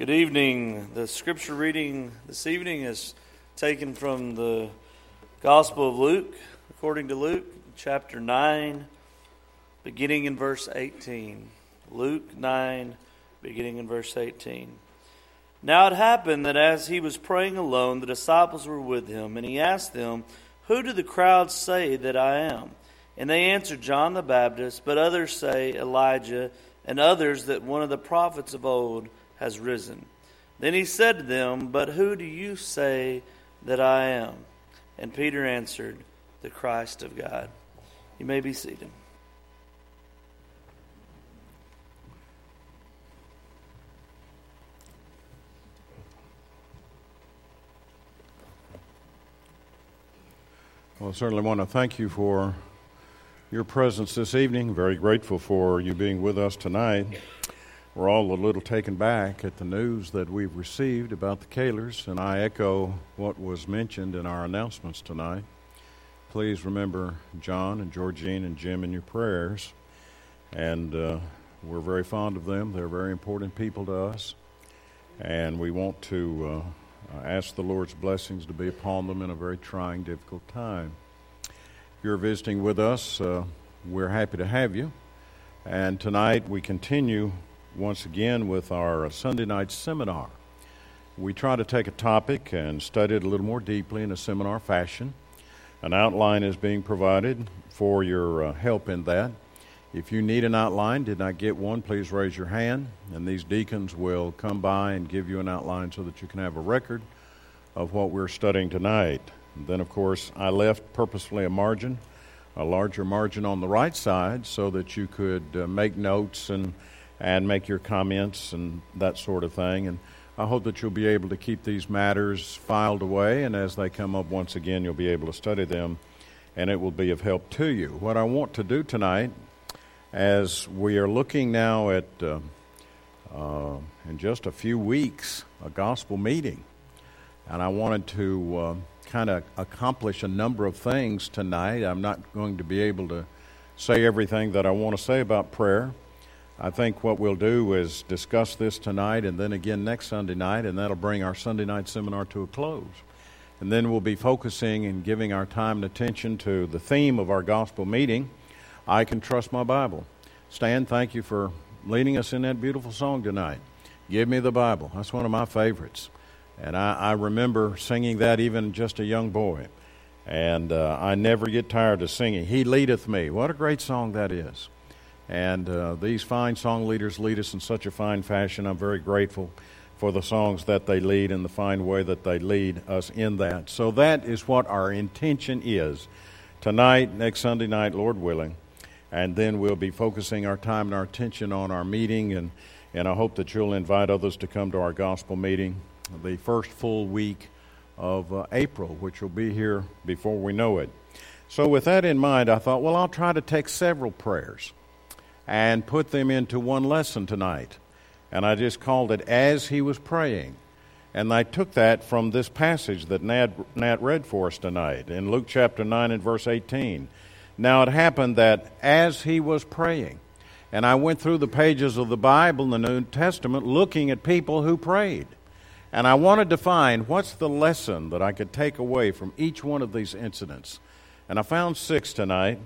Good evening. The scripture reading this evening is taken from the Gospel of Luke, according to Luke, chapter 9, beginning in verse 18. Luke 9, beginning in verse 18. Now it happened that as he was praying alone, the disciples were with him, and he asked them, Who do the crowds say that I am? And they answered, John the Baptist, but others say Elijah, and others that one of the prophets of old has risen. Then he said to them, But who do you say that I am? And Peter answered, The Christ of God. You may be seated. Well, I certainly want to thank you for your presence this evening. Very grateful for you being with us tonight. We're all a little taken back at the news that we've received about the Kahlers, and I echo what was mentioned in our announcements tonight. Please remember John and Georgine and Jim in your prayers. And uh, we're very fond of them. They're very important people to us. And we want to uh, ask the Lord's blessings to be upon them in a very trying, difficult time. If you're visiting with us, uh, we're happy to have you. And tonight we continue once again with our Sunday night seminar. We try to take a topic and study it a little more deeply in a seminar fashion. An outline is being provided for your uh, help in that. If you need an outline, did not get one, please raise your hand, and these deacons will come by and give you an outline so that you can have a record of what we're studying tonight. And then, of course, I left purposefully a margin, a larger margin on the right side, so that you could uh, make notes and and make your comments and that sort of thing. And I hope that you'll be able to keep these matters filed away, and as they come up once again, you'll be able to study them, and it will be of help to you. What I want to do tonight, as we are looking now at, uh, uh, in just a few weeks, a gospel meeting, and I wanted to uh, kind of accomplish a number of things tonight. I'm not going to be able to say everything that I want to say about prayer. I think what we'll do is discuss this tonight and then again next Sunday night, and that'll bring our Sunday night seminar to a close. And then we'll be focusing and giving our time and attention to the theme of our gospel meeting I Can Trust My Bible. Stan, thank you for leading us in that beautiful song tonight. Give me the Bible. That's one of my favorites. And I, I remember singing that even just a young boy. And uh, I never get tired of singing. He leadeth me. What a great song that is. And uh, these fine song leaders lead us in such a fine fashion. I'm very grateful for the songs that they lead and the fine way that they lead us in that. So that is what our intention is tonight, next Sunday night, Lord willing. And then we'll be focusing our time and our attention on our meeting. And, and I hope that you'll invite others to come to our gospel meeting the first full week of uh, April, which will be here before we know it. So, with that in mind, I thought, well, I'll try to take several prayers and put them into one lesson tonight. And I just called it As He Was Praying. And I took that from this passage that Nat, Nat read for us tonight in Luke chapter 9 and verse 18. Now it happened that as he was praying, and I went through the pages of the Bible in the New Testament looking at people who prayed. And I wanted to find what's the lesson that I could take away from each one of these incidents. And I found six tonight.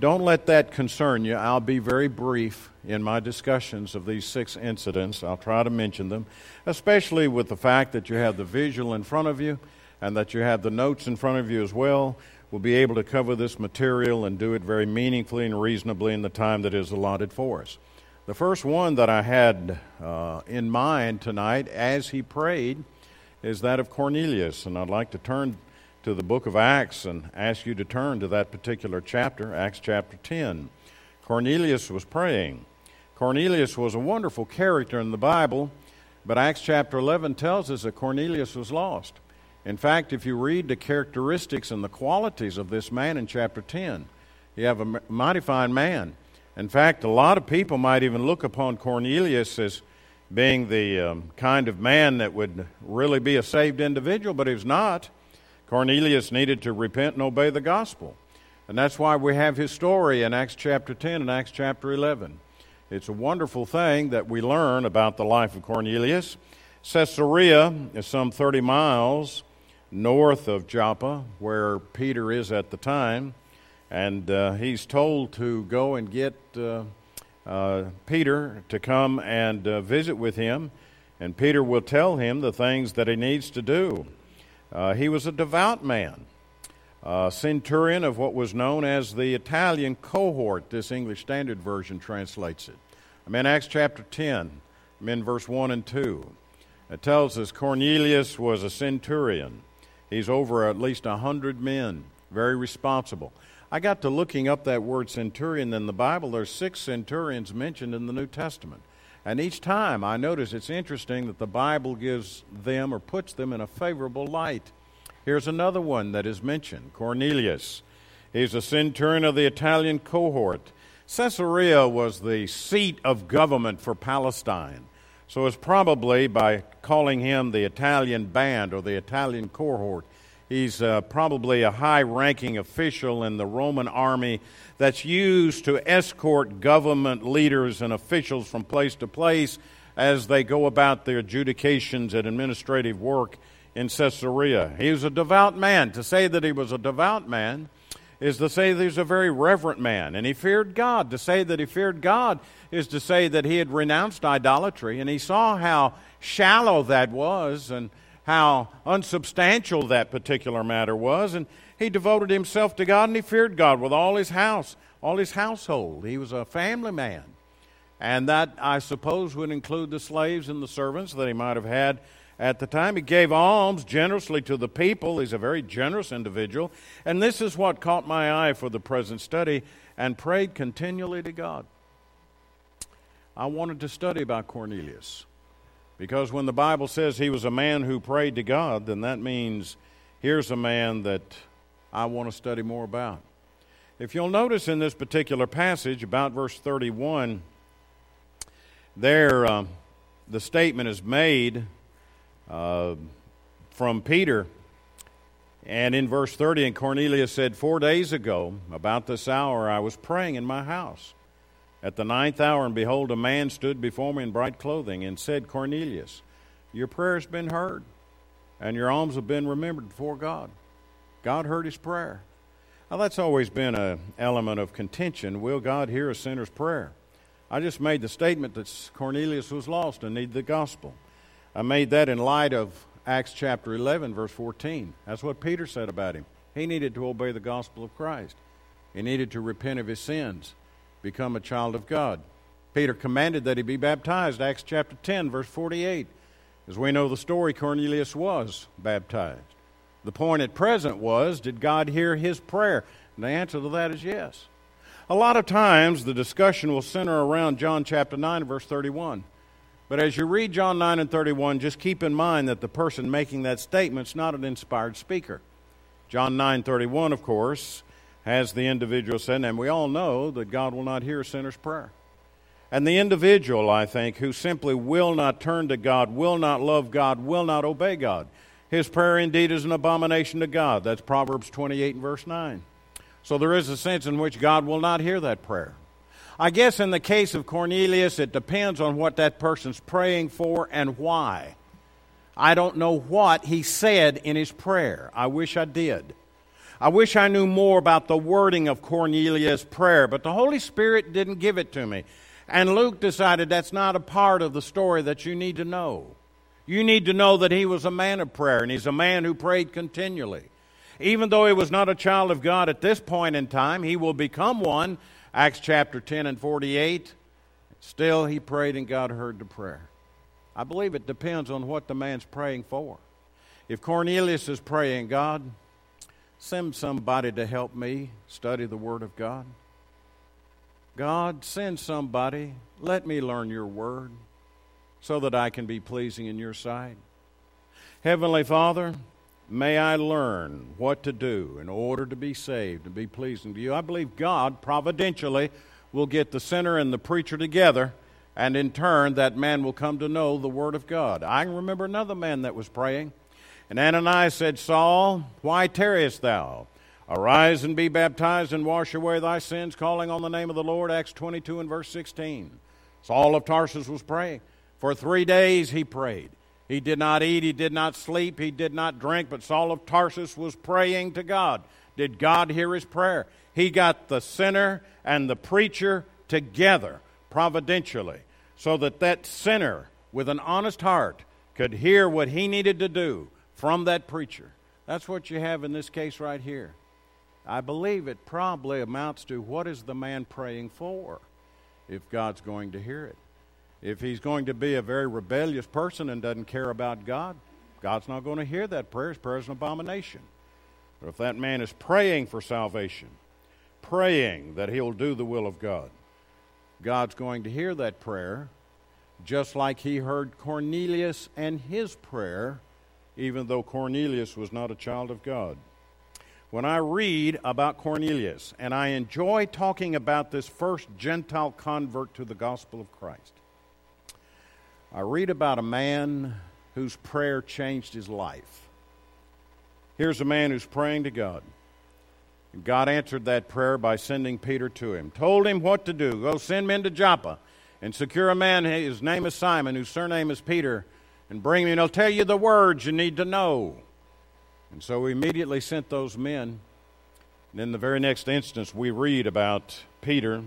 Don't let that concern you. I'll be very brief in my discussions of these six incidents. I'll try to mention them, especially with the fact that you have the visual in front of you and that you have the notes in front of you as well. We'll be able to cover this material and do it very meaningfully and reasonably in the time that is allotted for us. The first one that I had uh, in mind tonight as he prayed is that of Cornelius, and I'd like to turn to the book of Acts and ask you to turn to that particular chapter, Acts chapter 10. Cornelius was praying. Cornelius was a wonderful character in the Bible, but Acts chapter 11 tells us that Cornelius was lost. In fact, if you read the characteristics and the qualities of this man in chapter 10, you have a mighty fine man. In fact, a lot of people might even look upon Cornelius as being the um, kind of man that would really be a saved individual, but he's not. Cornelius needed to repent and obey the gospel. And that's why we have his story in Acts chapter 10 and Acts chapter 11. It's a wonderful thing that we learn about the life of Cornelius. Caesarea is some 30 miles north of Joppa, where Peter is at the time, and uh, he's told to go and get uh, uh, Peter to come and uh, visit with him, and Peter will tell him the things that he needs to do. Uh, he was a devout man, a centurion of what was known as the Italian cohort, this English Standard Version translates it. I'm in Acts chapter 10, I'm in verse 1 and 2. It tells us Cornelius was a centurion. He's over at least a hundred men, very responsible. I got to looking up that word centurion in the Bible. There's six centurions mentioned in the New Testament. And each time I notice it's interesting that the Bible gives them or puts them in a favorable light. Here's another one that is mentioned Cornelius. He's a centurion of the Italian cohort. Caesarea was the seat of government for Palestine. So it's probably by calling him the Italian band or the Italian cohort, he's uh, probably a high ranking official in the Roman army that's used to escort government leaders and officials from place to place as they go about their adjudications and administrative work in Caesarea. He was a devout man. To say that he was a devout man is to say that he was a very reverent man and he feared God. To say that he feared God is to say that he had renounced idolatry and he saw how shallow that was and how unsubstantial that particular matter was. And he devoted himself to God and he feared God with all his house, all his household. He was a family man. And that, I suppose, would include the slaves and the servants that he might have had at the time. He gave alms generously to the people. He's a very generous individual. And this is what caught my eye for the present study and prayed continually to God. I wanted to study about Cornelius. Because when the Bible says he was a man who prayed to God, then that means here's a man that I want to study more about. If you'll notice in this particular passage, about verse 31, there uh, the statement is made uh, from Peter. And in verse 30, and Cornelius said, Four days ago, about this hour, I was praying in my house. At the ninth hour, and behold, a man stood before me in bright clothing and said, Cornelius, your prayer has been heard, and your alms have been remembered before God. God heard his prayer. Now, that's always been an element of contention. Will God hear a sinner's prayer? I just made the statement that Cornelius was lost and needed the gospel. I made that in light of Acts chapter 11, verse 14. That's what Peter said about him. He needed to obey the gospel of Christ, he needed to repent of his sins become a child of God. Peter commanded that he be baptized, Acts chapter 10, verse 48. As we know the story, Cornelius was baptized. The point at present was did God hear his prayer? And the answer to that is yes. A lot of times the discussion will center around John chapter 9, verse 31. But as you read John 9 and 31, just keep in mind that the person making that statement is not an inspired speaker. John 9 31, of course, has the individual sin, and we all know that God will not hear a sinner's prayer. And the individual, I think, who simply will not turn to God, will not love God, will not obey God, his prayer indeed is an abomination to God. That's Proverbs 28 and verse 9. So there is a sense in which God will not hear that prayer. I guess in the case of Cornelius, it depends on what that person's praying for and why. I don't know what he said in his prayer. I wish I did. I wish I knew more about the wording of Cornelius' prayer, but the Holy Spirit didn't give it to me. And Luke decided that's not a part of the story that you need to know. You need to know that he was a man of prayer, and he's a man who prayed continually. Even though he was not a child of God at this point in time, he will become one. Acts chapter 10 and 48. Still, he prayed, and God heard the prayer. I believe it depends on what the man's praying for. If Cornelius is praying, God, Send somebody to help me study the Word of God. God, send somebody. Let me learn your Word so that I can be pleasing in your sight. Heavenly Father, may I learn what to do in order to be saved and be pleasing to you. I believe God providentially will get the sinner and the preacher together, and in turn, that man will come to know the Word of God. I remember another man that was praying. And Ananias said, Saul, why tarriest thou? Arise and be baptized and wash away thy sins, calling on the name of the Lord. Acts 22 and verse 16. Saul of Tarsus was praying. For three days he prayed. He did not eat, he did not sleep, he did not drink, but Saul of Tarsus was praying to God. Did God hear his prayer? He got the sinner and the preacher together providentially so that that sinner with an honest heart could hear what he needed to do from that preacher. That's what you have in this case right here. I believe it probably amounts to what is the man praying for if God's going to hear it. If he's going to be a very rebellious person and doesn't care about God, God's not going to hear that prayer. His prayer is an abomination. But if that man is praying for salvation, praying that he'll do the will of God, God's going to hear that prayer just like he heard Cornelius and his prayer, even though Cornelius was not a child of God. When I read about Cornelius, and I enjoy talking about this first Gentile convert to the gospel of Christ, I read about a man whose prayer changed his life. Here's a man who's praying to God. God answered that prayer by sending Peter to him, told him what to do go send men to Joppa and secure a man, his name is Simon, whose surname is Peter, and bring me, and he'll tell you the words you need to know. And so we immediately sent those men. And in the very next instance, we read about Peter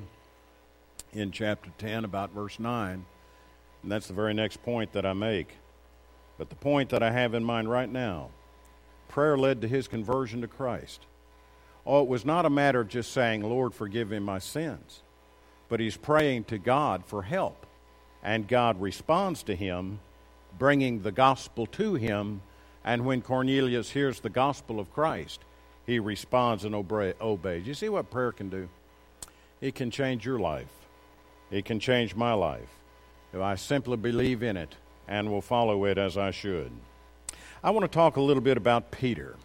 in chapter 10, about verse 9. And that's the very next point that I make. But the point that I have in mind right now prayer led to his conversion to Christ. Oh, it was not a matter of just saying, Lord, forgive me my sins, but he's praying to God for help. And God responds to him, bringing the gospel to him. And when Cornelius hears the gospel of Christ, he responds and obeys. You see what prayer can do? It can change your life, it can change my life if I simply believe in it and will follow it as I should. I want to talk a little bit about Peter.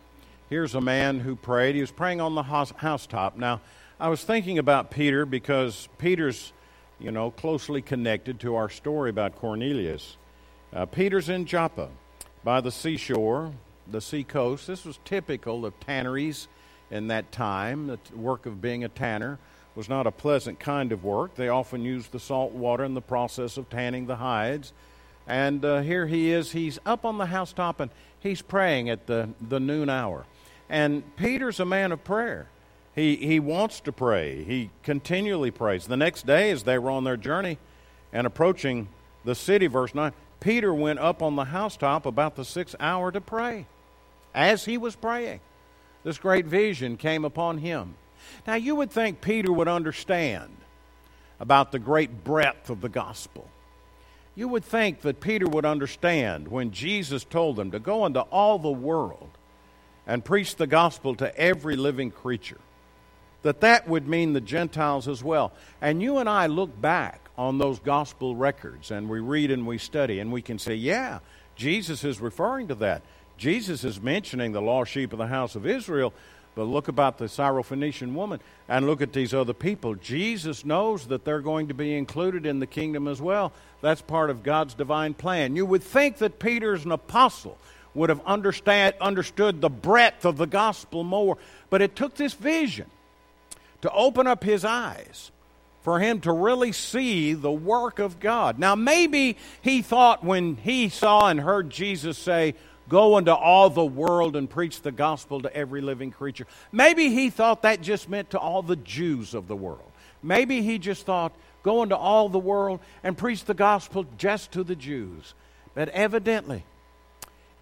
Here's a man who prayed. He was praying on the housetop. Now, I was thinking about Peter because Peter's, you know, closely connected to our story about Cornelius. Uh, Peter's in Joppa by the seashore, the seacoast. This was typical of tanneries in that time. The work of being a tanner was not a pleasant kind of work. They often used the salt water in the process of tanning the hides. And uh, here he is. He's up on the housetop and he's praying at the, the noon hour. And Peter's a man of prayer. He, he wants to pray. He continually prays. The next day, as they were on their journey and approaching the city, verse 9, Peter went up on the housetop about the sixth hour to pray. As he was praying, this great vision came upon him. Now, you would think Peter would understand about the great breadth of the gospel. You would think that Peter would understand when Jesus told them to go into all the world and preach the gospel to every living creature. That that would mean the Gentiles as well. And you and I look back on those gospel records and we read and we study and we can say, yeah, Jesus is referring to that. Jesus is mentioning the lost sheep of the house of Israel, but look about the Syrophoenician woman and look at these other people. Jesus knows that they're going to be included in the kingdom as well. That's part of God's divine plan. You would think that Peter's an apostle would have understand, understood the breadth of the gospel more. But it took this vision to open up his eyes for him to really see the work of God. Now, maybe he thought when he saw and heard Jesus say, Go into all the world and preach the gospel to every living creature. Maybe he thought that just meant to all the Jews of the world. Maybe he just thought, Go into all the world and preach the gospel just to the Jews. But evidently,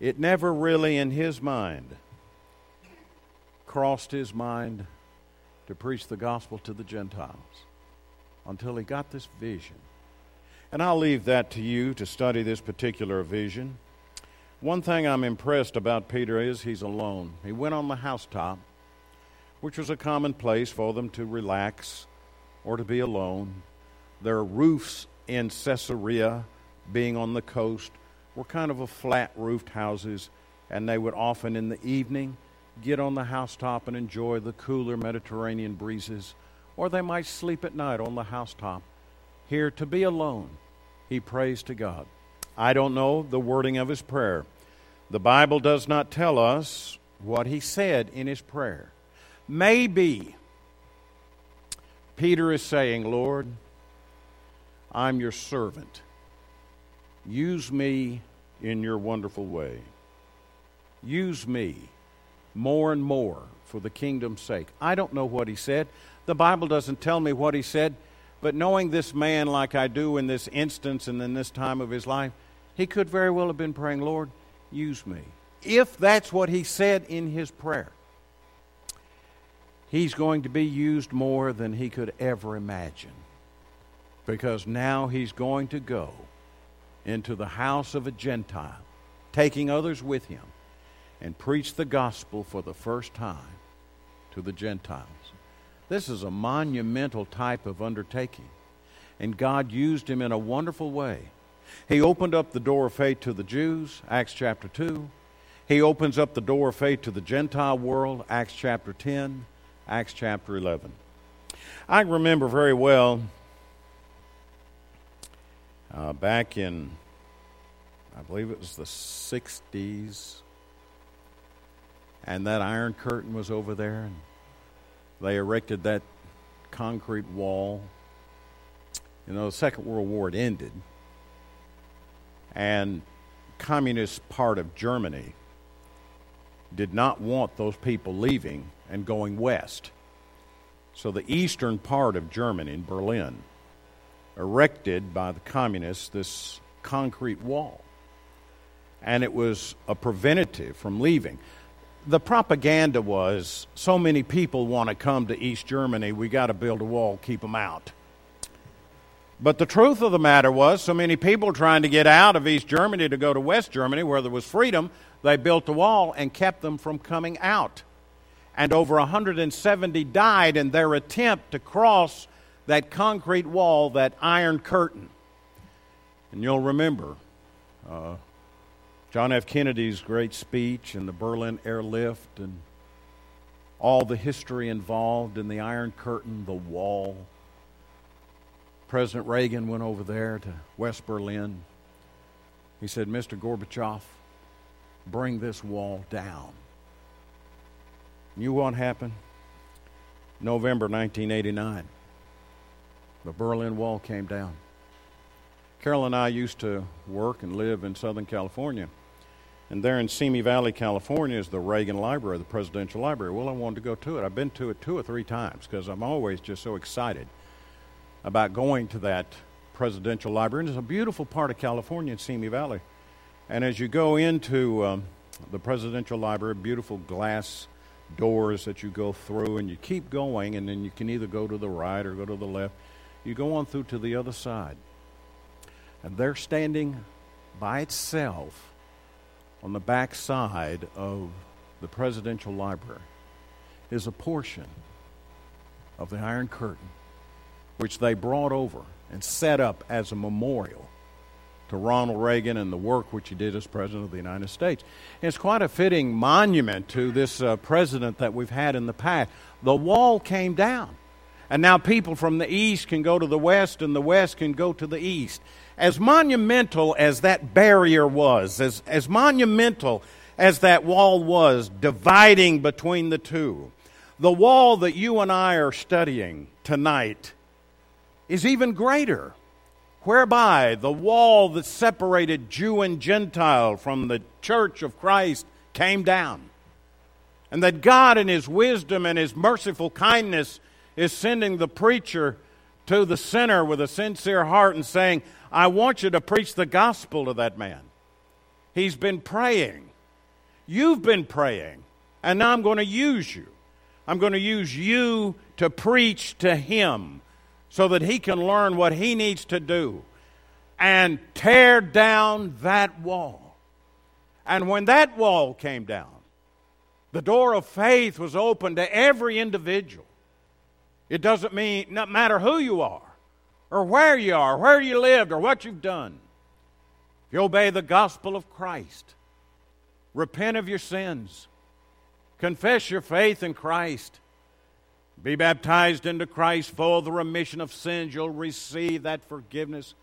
it never really in his mind crossed his mind to preach the gospel to the Gentiles until he got this vision. And I'll leave that to you to study this particular vision. One thing I'm impressed about Peter is he's alone. He went on the housetop, which was a common place for them to relax or to be alone. Their roofs in Caesarea, being on the coast, were kind of a flat roofed houses, and they would often in the evening get on the housetop and enjoy the cooler Mediterranean breezes, or they might sleep at night on the housetop. Here, to be alone, he prays to God. I don't know the wording of his prayer. The Bible does not tell us what he said in his prayer. Maybe Peter is saying, Lord, I'm your servant. Use me in your wonderful way. Use me more and more for the kingdom's sake. I don't know what he said. The Bible doesn't tell me what he said, but knowing this man like I do in this instance and in this time of his life, he could very well have been praying, Lord, use me. If that's what he said in his prayer, he's going to be used more than he could ever imagine. Because now he's going to go into the house of a Gentile, taking others with him, and preach the gospel for the first time to the Gentiles. This is a monumental type of undertaking, and God used him in a wonderful way. He opened up the door of faith to the Jews, Acts chapter 2. He opens up the door of faith to the Gentile world, Acts chapter 10, Acts chapter 11. I remember very well uh, back in, I believe it was the 60s, and that Iron Curtain was over there, and they erected that concrete wall. You know, the Second World War had ended, and communist part of Germany did not want those people leaving and going west. So the eastern part of Germany, in Berlin, erected by the communists this concrete wall. And it was a preventative from leaving. The propaganda was so many people want to come to East Germany, we got to build a wall, keep them out. But the truth of the matter was, so many people trying to get out of East Germany to go to West Germany, where there was freedom, they built a wall and kept them from coming out. And over 170 died in their attempt to cross that concrete wall, that iron curtain. And you'll remember uh, John F. Kennedy's great speech and the Berlin airlift and all the history involved in the Iron Curtain, the wall. President Reagan went over there to West Berlin. He said, Mr. Gorbachev, bring this wall down. You know what happened? November 1989 the Berlin Wall came down. Carol and I used to work and live in Southern California. And there in Simi Valley, California, is the Reagan Library, the Presidential Library. Well, I wanted to go to it. I've been to it two or three times because I'm always just so excited about going to that Presidential Library. And it's a beautiful part of California in Simi Valley. And as you go into um, the Presidential Library, beautiful glass doors that you go through, and you keep going, and then you can either go to the right or go to the left. You go on through to the other side, and they're standing by itself on the back side of the presidential library is a portion of the Iron Curtain, which they brought over and set up as a memorial to Ronald Reagan and the work which he did as President of the United States. And it's quite a fitting monument to this uh, president that we've had in the past. The wall came down. And now people from the east can go to the west, and the west can go to the east. As monumental as that barrier was, as, as monumental as that wall was, dividing between the two, the wall that you and I are studying tonight is even greater, whereby the wall that separated Jew and Gentile from the church of Christ came down. And that God, in His wisdom and His merciful kindness, is sending the preacher to the sinner with a sincere heart and saying, I want you to preach the gospel to that man. He's been praying. You've been praying. And now I'm going to use you. I'm going to use you to preach to him so that he can learn what he needs to do and tear down that wall. And when that wall came down, the door of faith was open to every individual. It doesn't mean, not matter who you are, or where you are, where you lived, or what you've done. If you obey the gospel of Christ, repent of your sins, confess your faith in Christ, be baptized into Christ for the remission of sins, you'll receive that forgiveness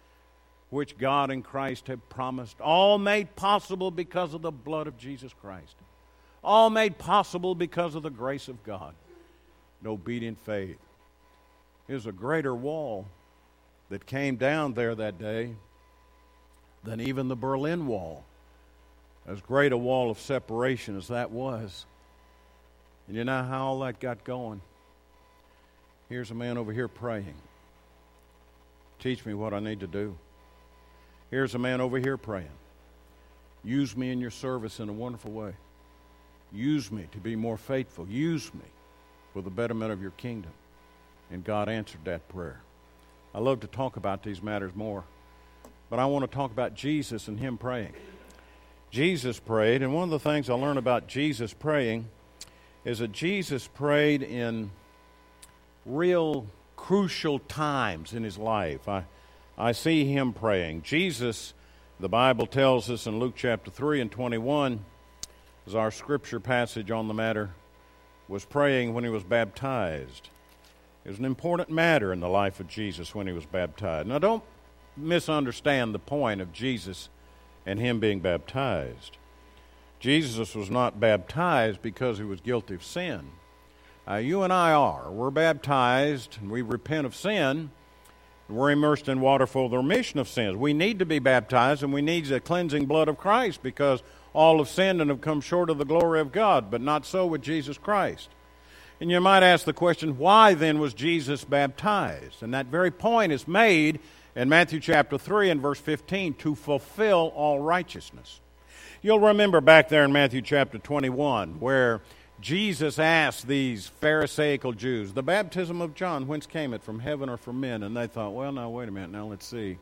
which God and Christ have promised. All made possible because of the blood of Jesus Christ. All made possible because of the grace of God and obedient faith is a greater wall that came down there that day than even the Berlin Wall As great a wall of separation as that was. And you know how all that got going? Here's a man over here praying. Teach me what I need to do. Here's a man over here praying. Use me in your service in a wonderful way. Use me to be more faithful. Use me for the betterment of your kingdom. And God answered that prayer. I love to talk about these matters more, but I want to talk about Jesus and Him praying. Jesus prayed, and one of the things I learned about Jesus praying is that Jesus prayed in real crucial times in his life. I, I see him praying. Jesus, the Bible tells us in Luke chapter 3 and 21, as our scripture passage on the matter, was praying when he was baptized. It was an important matter in the life of Jesus when he was baptized. Now, don't misunderstand the point of Jesus and him being baptized. Jesus was not baptized because he was guilty of sin. Uh, you and I are. We're baptized and we repent of sin. We're immersed in water for the remission of sins. We need to be baptized and we need the cleansing blood of Christ because all have sinned and have come short of the glory of God, but not so with Jesus Christ. And you might ask the question, why then was Jesus baptized? And that very point is made in Matthew chapter 3 and verse 15 to fulfill all righteousness. You'll remember back there in Matthew chapter 21 where Jesus asked these Pharisaical Jews, The baptism of John, whence came it, from heaven or from men? And they thought, Well, now, wait a minute, now let's see.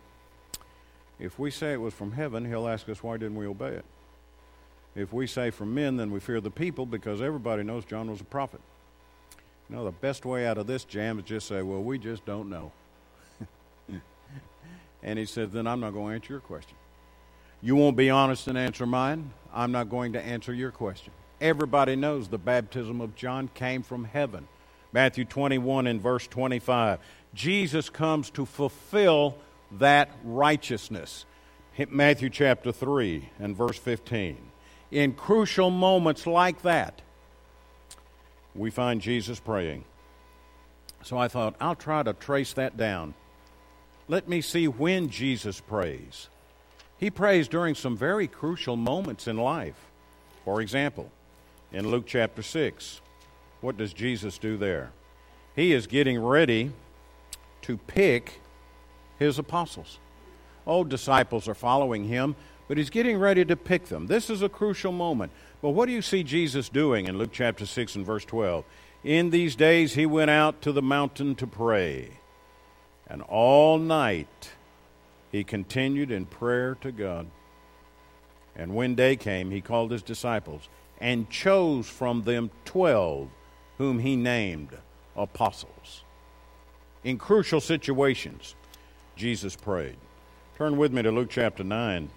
If we say it was from heaven, he'll ask us, Why didn't we obey it? If we say from men, then we fear the people because everybody knows John was a prophet. You know, the best way out of this jam is just say, Well, we just don't know. and he said, Then I'm not going to answer your question. You won't be honest and answer mine. I'm not going to answer your question. Everybody knows the baptism of John came from heaven. Matthew 21 and verse 25. Jesus comes to fulfill that righteousness. Matthew chapter 3 and verse 15. In crucial moments like that, we find Jesus praying. So I thought, I'll try to trace that down. Let me see when Jesus prays. He prays during some very crucial moments in life. For example, in Luke chapter 6, what does Jesus do there? He is getting ready to pick his apostles. Old disciples are following him, but he's getting ready to pick them. This is a crucial moment. But what do you see Jesus doing in Luke chapter 6 and verse 12? In these days he went out to the mountain to pray, and all night he continued in prayer to God. And when day came, he called his disciples and chose from them twelve, whom he named apostles. In crucial situations, Jesus prayed. Turn with me to Luke chapter 9.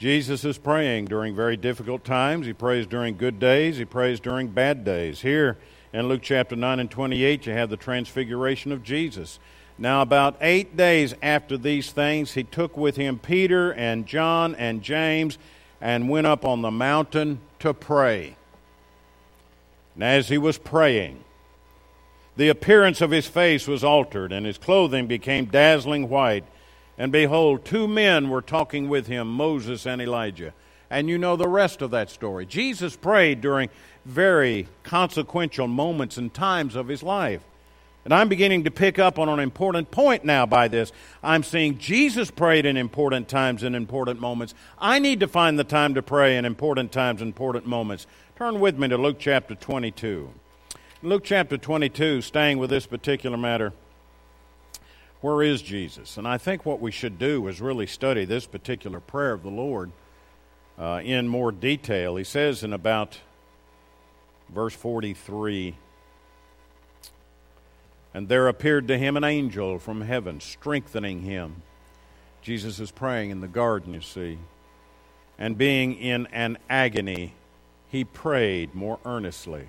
Jesus is praying during very difficult times. He prays during good days. He prays during bad days. Here in Luke chapter 9 and 28, you have the transfiguration of Jesus. Now, about eight days after these things, he took with him Peter and John and James and went up on the mountain to pray. And as he was praying, the appearance of his face was altered, and his clothing became dazzling white. And behold, two men were talking with him, Moses and Elijah. And you know the rest of that story. Jesus prayed during very consequential moments and times of his life. And I'm beginning to pick up on an important point now by this. I'm seeing Jesus prayed in important times and important moments. I need to find the time to pray in important times and important moments. Turn with me to Luke chapter 22. Luke chapter 22, staying with this particular matter. Where is Jesus? And I think what we should do is really study this particular prayer of the Lord uh, in more detail. He says in about verse 43 and there appeared to him an angel from heaven, strengthening him. Jesus is praying in the garden, you see. And being in an agony, he prayed more earnestly.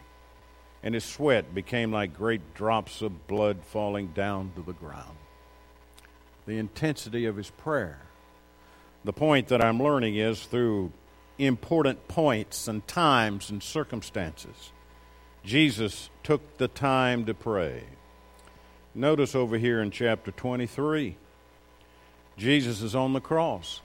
And his sweat became like great drops of blood falling down to the ground. The intensity of his prayer. The point that I'm learning is through important points and times and circumstances, Jesus took the time to pray. Notice over here in chapter 23, Jesus is on the cross.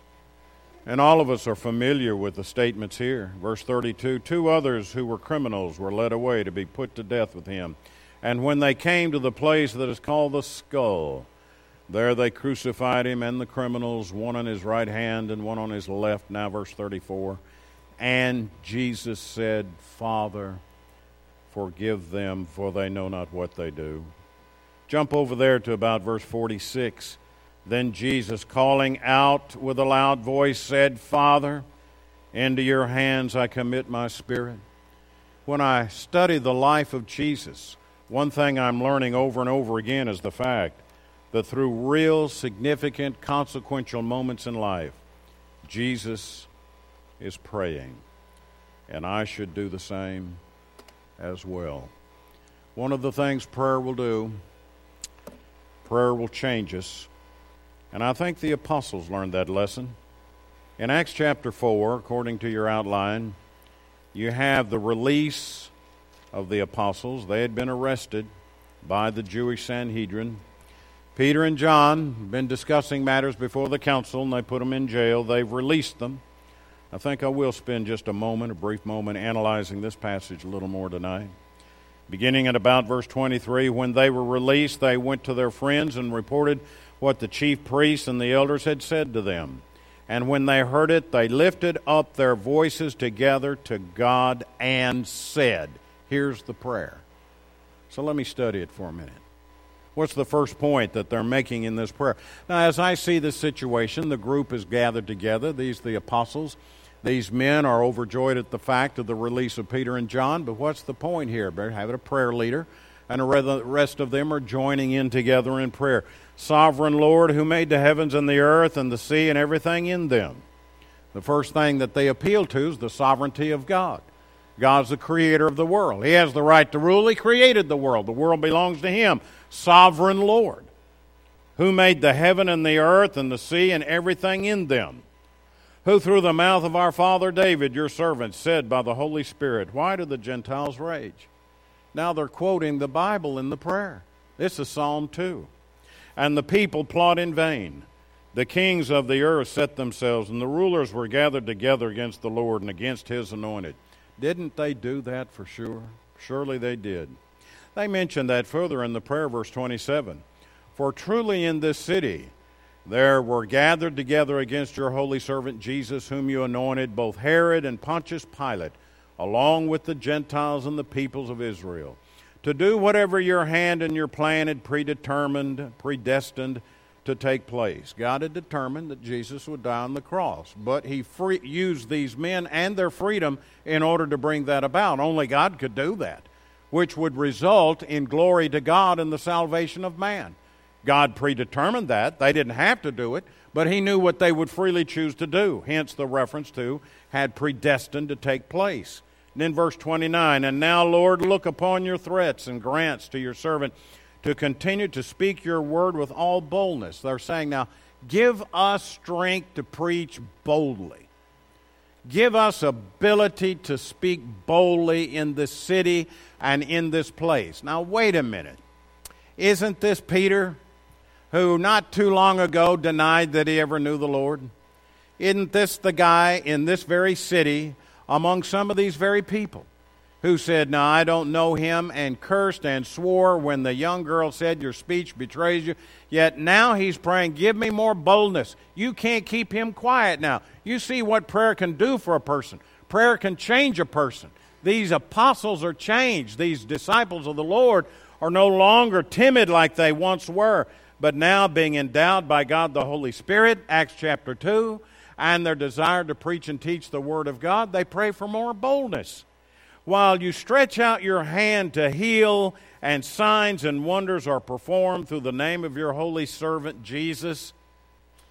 And all of us are familiar with the statements here. Verse 32 Two others who were criminals were led away to be put to death with him. And when they came to the place that is called the skull, there they crucified him and the criminals, one on his right hand and one on his left. Now, verse 34. And Jesus said, Father, forgive them, for they know not what they do. Jump over there to about verse 46. Then Jesus, calling out with a loud voice, said, Father, into your hands I commit my spirit. When I study the life of Jesus, one thing I'm learning over and over again is the fact that through real, significant, consequential moments in life, Jesus is praying. And I should do the same as well. One of the things prayer will do, prayer will change us and I think the apostles learned that lesson. In Acts chapter 4, according to your outline, you have the release of the apostles. They had been arrested by the Jewish Sanhedrin. Peter and John have been discussing matters before the council, and they put them in jail. They've released them. I think I will spend just a moment, a brief moment, analyzing this passage a little more tonight. Beginning at about verse 23, when they were released, they went to their friends and reported what the chief priests and the elders had said to them. And when they heard it, they lifted up their voices together to God and said, Here's the prayer. So let me study it for a minute. What's the first point that they're making in this prayer? Now, as I see this situation, the group is gathered together. These, the apostles, these men are overjoyed at the fact of the release of Peter and John. But what's the point here? They're having a prayer leader, and the rest of them are joining in together in prayer sovereign Lord who made the heavens and the earth and the sea and everything in them. The first thing that they appeal to is the sovereignty of God. God's the creator of the world. He has the right to rule. He created the world. The world belongs to Him. Sovereign Lord, who made the heaven and the earth and the sea and everything in them. Who through the mouth of our father David, your servant, said by the Holy Spirit, Why do the Gentiles rage? Now they're quoting the Bible in the prayer. This is Psalm 2 and the people plot in vain. The kings of the earth set themselves, and the rulers were gathered together against the Lord and against his anointed. Didn't they do that for sure? Surely they did. They mention that further in the prayer, verse 27. For truly in this city there were gathered together against your holy servant Jesus, whom you anointed, both Herod and Pontius Pilate, along with the Gentiles and the peoples of Israel to do whatever your hand and your plan had predetermined, predestined to take place. God had determined that Jesus would die on the cross, but He free, used these men and their freedom in order to bring that about. Only God could do that, which would result in glory to God and the salvation of man. God predetermined that. They didn't have to do it, but He knew what they would freely choose to do. Hence the reference to had predestined to take place. And in verse 29, and now, Lord, look upon your threats and grants to your servant to continue to speak your word with all boldness. They're saying, now, give us strength to preach boldly. Give us ability to speak boldly in this city and in this place. Now, wait a minute. Isn't this Peter, who not too long ago denied that he ever knew the Lord? Isn't this the guy in this very city among some of these very people who said, Now I don't know him, and cursed and swore when the young girl said, Your speech betrays you. Yet now he's praying, Give me more boldness. You can't keep him quiet now. You see what prayer can do for a person. Prayer can change a person. These apostles are changed. These disciples of the Lord are no longer timid like they once were, but now being endowed by God the Holy Spirit, Acts chapter 2 and their desire to preach and teach the Word of God, they pray for more boldness. While you stretch out your hand to heal, and signs and wonders are performed through the name of your holy servant Jesus,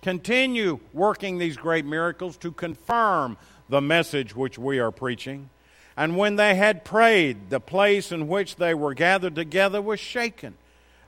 continue working these great miracles to confirm the message which we are preaching. And when they had prayed, the place in which they were gathered together was shaken,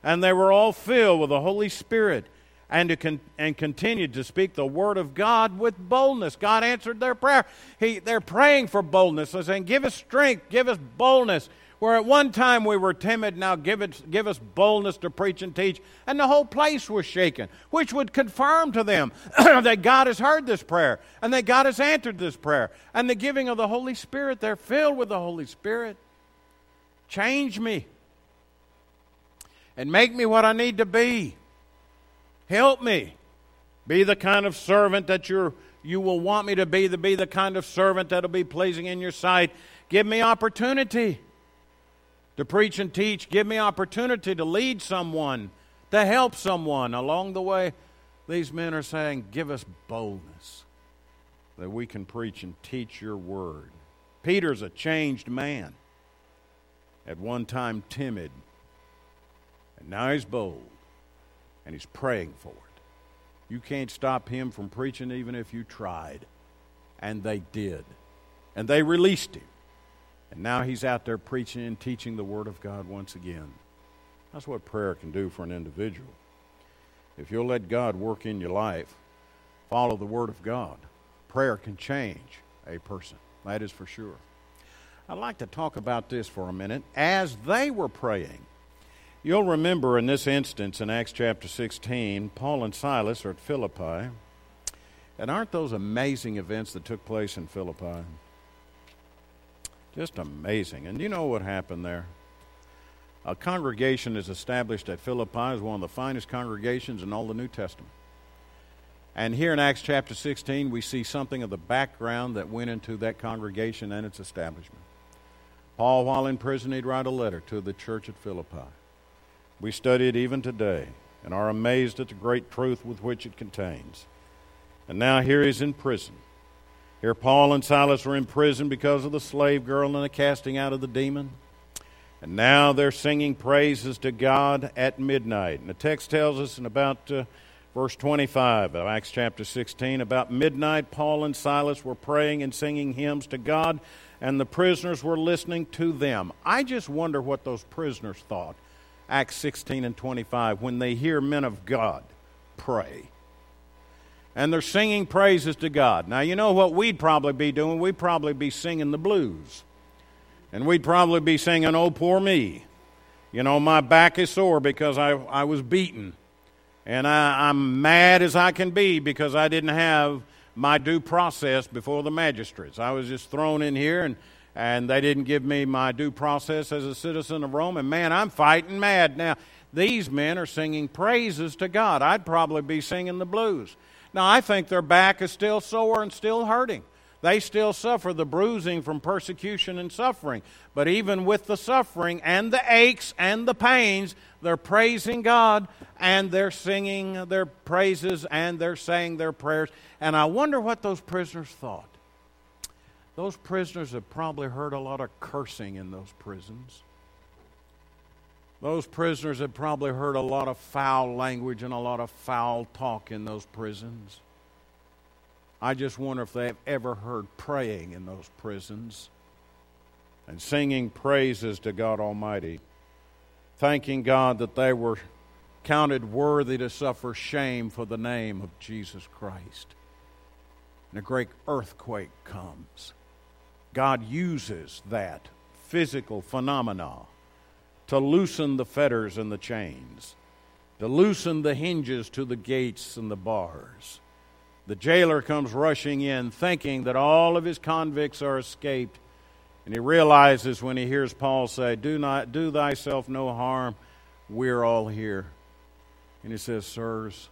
and they were all filled with the Holy Spirit and, to con- and continued to speak the word of God with boldness. God answered their prayer. He, they're praying for boldness. They're saying, Give us strength, give us boldness. Where at one time we were timid, now give, it, give us boldness to preach and teach. And the whole place was shaken, which would confirm to them that God has heard this prayer and that God has answered this prayer. And the giving of the Holy Spirit, they're filled with the Holy Spirit. Change me and make me what I need to be. Help me. Be the kind of servant that you're, you will want me to be, to be the kind of servant that'll be pleasing in your sight. Give me opportunity to preach and teach. Give me opportunity to lead someone, to help someone along the way. These men are saying, Give us boldness that we can preach and teach your word. Peter's a changed man. At one time, timid. And now he's bold. And he's praying for it. You can't stop him from preaching even if you tried. And they did. And they released him. And now he's out there preaching and teaching the Word of God once again. That's what prayer can do for an individual. If you'll let God work in your life, follow the Word of God, prayer can change a person. That is for sure. I'd like to talk about this for a minute. As they were praying, you'll remember in this instance in Acts chapter 16, Paul and Silas are at Philippi. And aren't those amazing events that took place in Philippi? Just amazing. And you know what happened there? A congregation is established at Philippi is one of the finest congregations in all the New Testament. And here in Acts chapter 16, we see something of the background that went into that congregation and its establishment. Paul, while in prison, he'd write a letter to the church at Philippi. We study it even today and are amazed at the great truth with which it contains. And now here he's in prison. Here, Paul and Silas were in prison because of the slave girl and the casting out of the demon. And now they're singing praises to God at midnight. And the text tells us in about uh, verse 25 of Acts chapter 16 about midnight, Paul and Silas were praying and singing hymns to God, and the prisoners were listening to them. I just wonder what those prisoners thought, Acts 16 and 25, when they hear men of God pray and they're singing praises to God. Now, you know what we'd probably be doing? We'd probably be singing the blues. And we'd probably be singing, Oh, poor me. You know, my back is sore because I, I was beaten. And I, I'm mad as I can be because I didn't have my due process before the magistrates. I was just thrown in here and, and they didn't give me my due process as a citizen of Rome. And man, I'm fighting mad. Now, these men are singing praises to God. I'd probably be singing the blues. Now, I think their back is still sore and still hurting. They still suffer the bruising from persecution and suffering. But even with the suffering and the aches and the pains, they're praising God and they're singing their praises and they're saying their prayers. And I wonder what those prisoners thought. Those prisoners have probably heard a lot of cursing in those prisons. Those prisoners have probably heard a lot of foul language and a lot of foul talk in those prisons. I just wonder if they've ever heard praying in those prisons and singing praises to God Almighty, thanking God that they were counted worthy to suffer shame for the name of Jesus Christ. And a great earthquake comes. God uses that physical phenomena to loosen the fetters and the chains, to loosen the hinges to the gates and the bars. The jailer comes rushing in, thinking that all of his convicts are escaped. And he realizes when he hears Paul say, Do not do thyself no harm, we're all here. And he says, Sirs,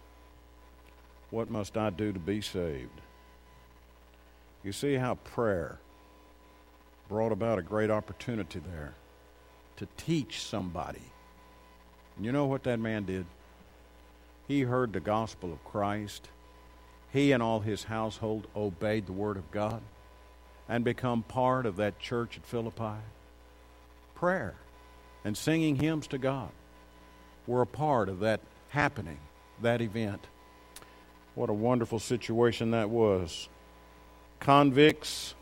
what must I do to be saved? You see how prayer brought about a great opportunity there to teach somebody. And you know what that man did? He heard the gospel of Christ. He and all his household obeyed the word of God and become part of that church at Philippi. Prayer and singing hymns to God were a part of that happening, that event. What a wonderful situation that was. Convicts,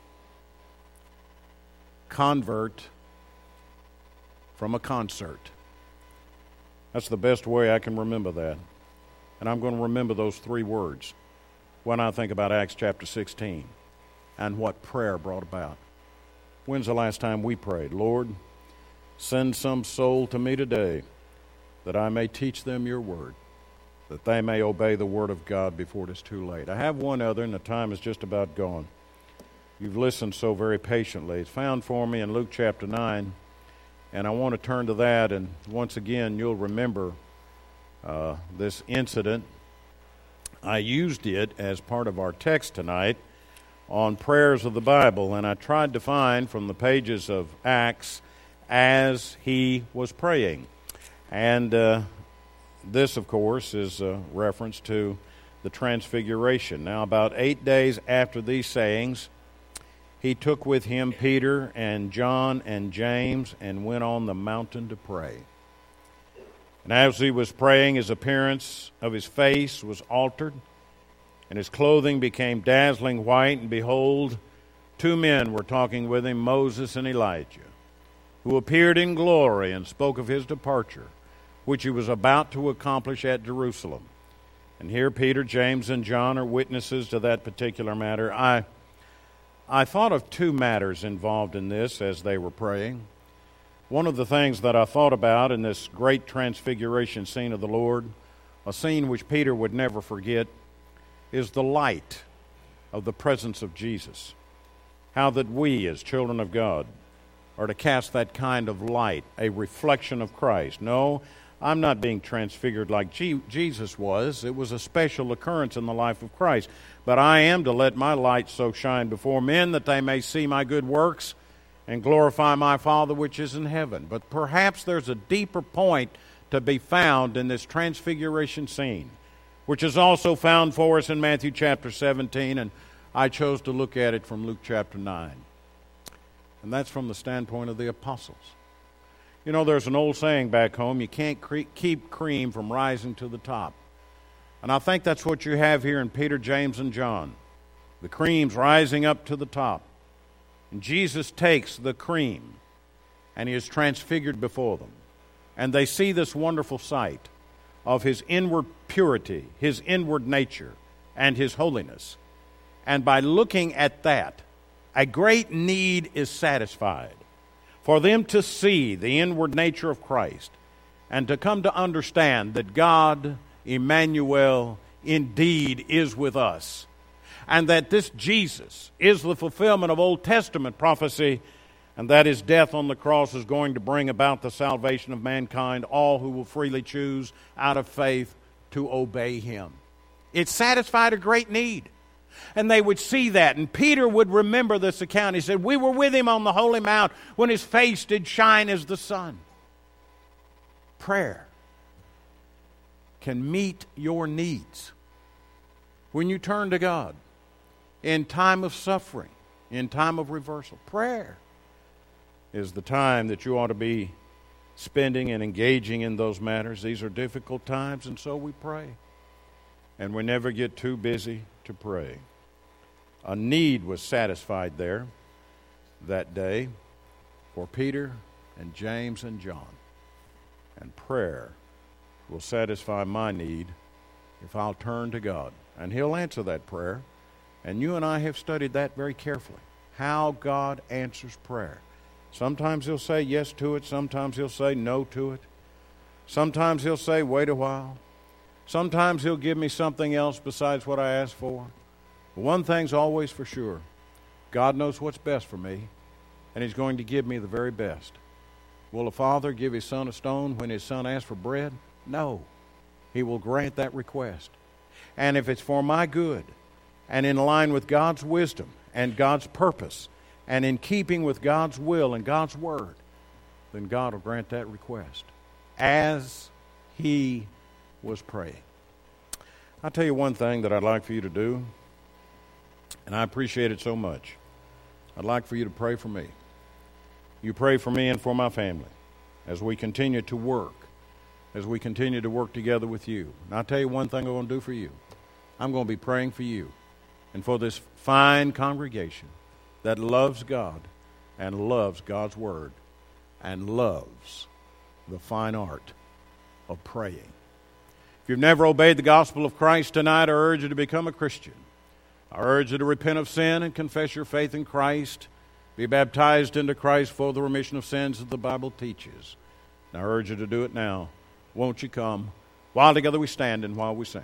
convert, from a concert. That's the best way I can remember that. And I'm going to remember those three words when I think about Acts chapter 16 and what prayer brought about. When's the last time we prayed? Lord, Send some soul to me today that I may teach them your word, that they may obey the word of God before it is too late. I have one other, and the time is just about gone. You've listened so very patiently. It's found for me in Luke chapter 9, and I want to turn to that, and once again, you'll remember uh, this incident. I used it as part of our text tonight on prayers of the Bible, and I tried to find from the pages of Acts as he was praying. And uh, this, of course, is a reference to the Transfiguration. Now, about eight days after these sayings, he took with him Peter and John and James and went on the mountain to pray. And as he was praying, his appearance of his face was altered, and his clothing became dazzling white, and behold, two men were talking with him, Moses and Elijah who appeared in glory and spoke of his departure, which he was about to accomplish at Jerusalem. And here Peter, James, and John are witnesses to that particular matter. I, I thought of two matters involved in this as they were praying. One of the things that I thought about in this great transfiguration scene of the Lord, a scene which Peter would never forget, is the light of the presence of Jesus. How that we, as children of God, are to cast that kind of light, a reflection of Christ. No, I'm not being transfigured like G- Jesus was. It was a special occurrence in the life of Christ. But I am to let my light so shine before men that they may see my good works and glorify my Father which is in heaven. But perhaps there's a deeper point to be found in this transfiguration scene, which is also found for us in Matthew chapter 17, and I chose to look at it from Luke chapter 9 and that's from the standpoint of the apostles. You know, there's an old saying back home you can't cre- keep cream from rising to the top. And I think that's what you have here in Peter, James, and John. The cream's rising up to the top. And Jesus takes the cream and he is transfigured before them. And they see this wonderful sight of his inward purity, his inward nature, and his holiness. And by looking at that, a great need is satisfied for them to see the inward nature of Christ and to come to understand that God, Emmanuel, indeed is with us. And that this Jesus is the fulfillment of Old Testament prophecy, and that his death on the cross is going to bring about the salvation of mankind, all who will freely choose out of faith to obey him. It satisfied a great need and they would see that. And Peter would remember this account. He said, We were with him on the holy mount when his face did shine as the sun. Prayer can meet your needs when you turn to God in time of suffering, in time of reversal. Prayer is the time that you ought to be spending and engaging in those matters. These are difficult times, and so we pray. And we never get too busy to pray. A need was satisfied there that day for Peter and James and John. And prayer will satisfy my need if I'll turn to God. And He'll answer that prayer. And you and I have studied that very carefully how God answers prayer. Sometimes He'll say yes to it, sometimes He'll say no to it. Sometimes He'll say, wait a while. Sometimes He'll give me something else besides what I asked for. But one thing's always for sure God knows what's best for me, and He's going to give me the very best. Will a father give his son a stone when his son asks for bread? No. He will grant that request. And if it's for my good, and in line with God's wisdom and God's purpose, and in keeping with God's will and God's word, then God will grant that request as He was praying. I'll tell you one thing that I'd like for you to do. And I appreciate it so much. I'd like for you to pray for me. You pray for me and for my family as we continue to work, as we continue to work together with you. And I'll tell you one thing I'm going to do for you. I'm going to be praying for you and for this fine congregation that loves God and loves God's Word and loves the fine art of praying. If you've never obeyed the gospel of Christ tonight, I urge you to become a Christian. I urge you to repent of sin and confess your faith in Christ Be baptized into Christ for the remission of sins that the Bible teaches. And I urge you to do it now. Won't you come? While together we stand and while we sing.